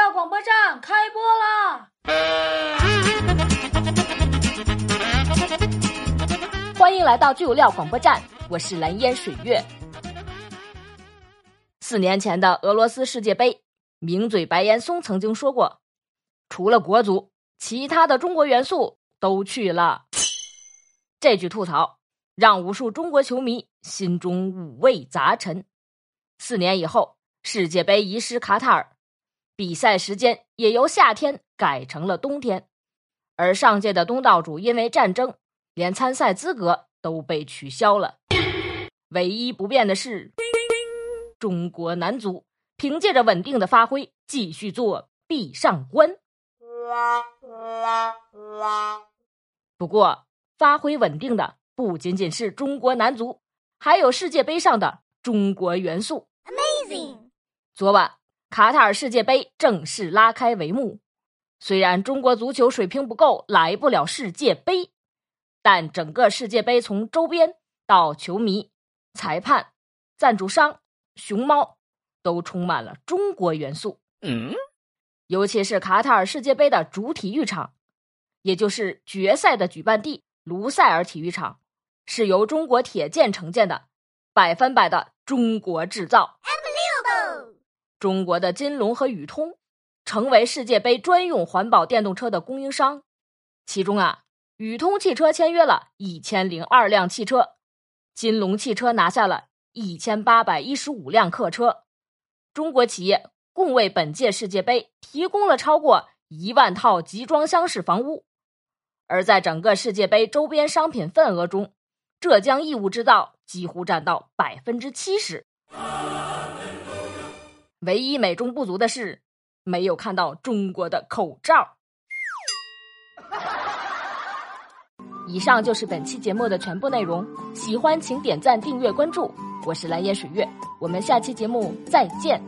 料广播站开播啦！欢迎来到巨料广播站，我是蓝烟水月。四年前的俄罗斯世界杯，名嘴白岩松曾经说过：“除了国足，其他的中国元素都去了。”这句吐槽让无数中国球迷心中五味杂陈。四年以后，世界杯遗失卡塔尔，比赛时间也由夏天改成了冬天，而上届的东道主因为战争。连参赛资格都被取消了，唯一不变的是，中国男足凭借着稳定的发挥继续做壁上观。不过，发挥稳定的不仅仅是中国男足，还有世界杯上的中国元素。Amazing！昨晚卡塔尔世界杯正式拉开帷幕，虽然中国足球水平不够，来不了世界杯。但整个世界杯从周边到球迷、裁判、赞助商、熊猫，都充满了中国元素。嗯，尤其是卡塔尔世界杯的主体育场，也就是决赛的举办地卢塞尔体育场，是由中国铁建承建的，百分百的中国制造。中国的金龙和宇通成为世界杯专用环保电动车的供应商，其中啊。宇通汽车签约了一千零二辆汽车，金龙汽车拿下了一千八百一十五辆客车。中国企业共为本届世界杯提供了超过一万套集装箱式房屋。而在整个世界杯周边商品份额中，浙江义乌制造几乎占到百分之七十。唯一美中不足的是，没有看到中国的口罩。以上就是本期节目的全部内容，喜欢请点赞、订阅、关注，我是蓝颜水月，我们下期节目再见。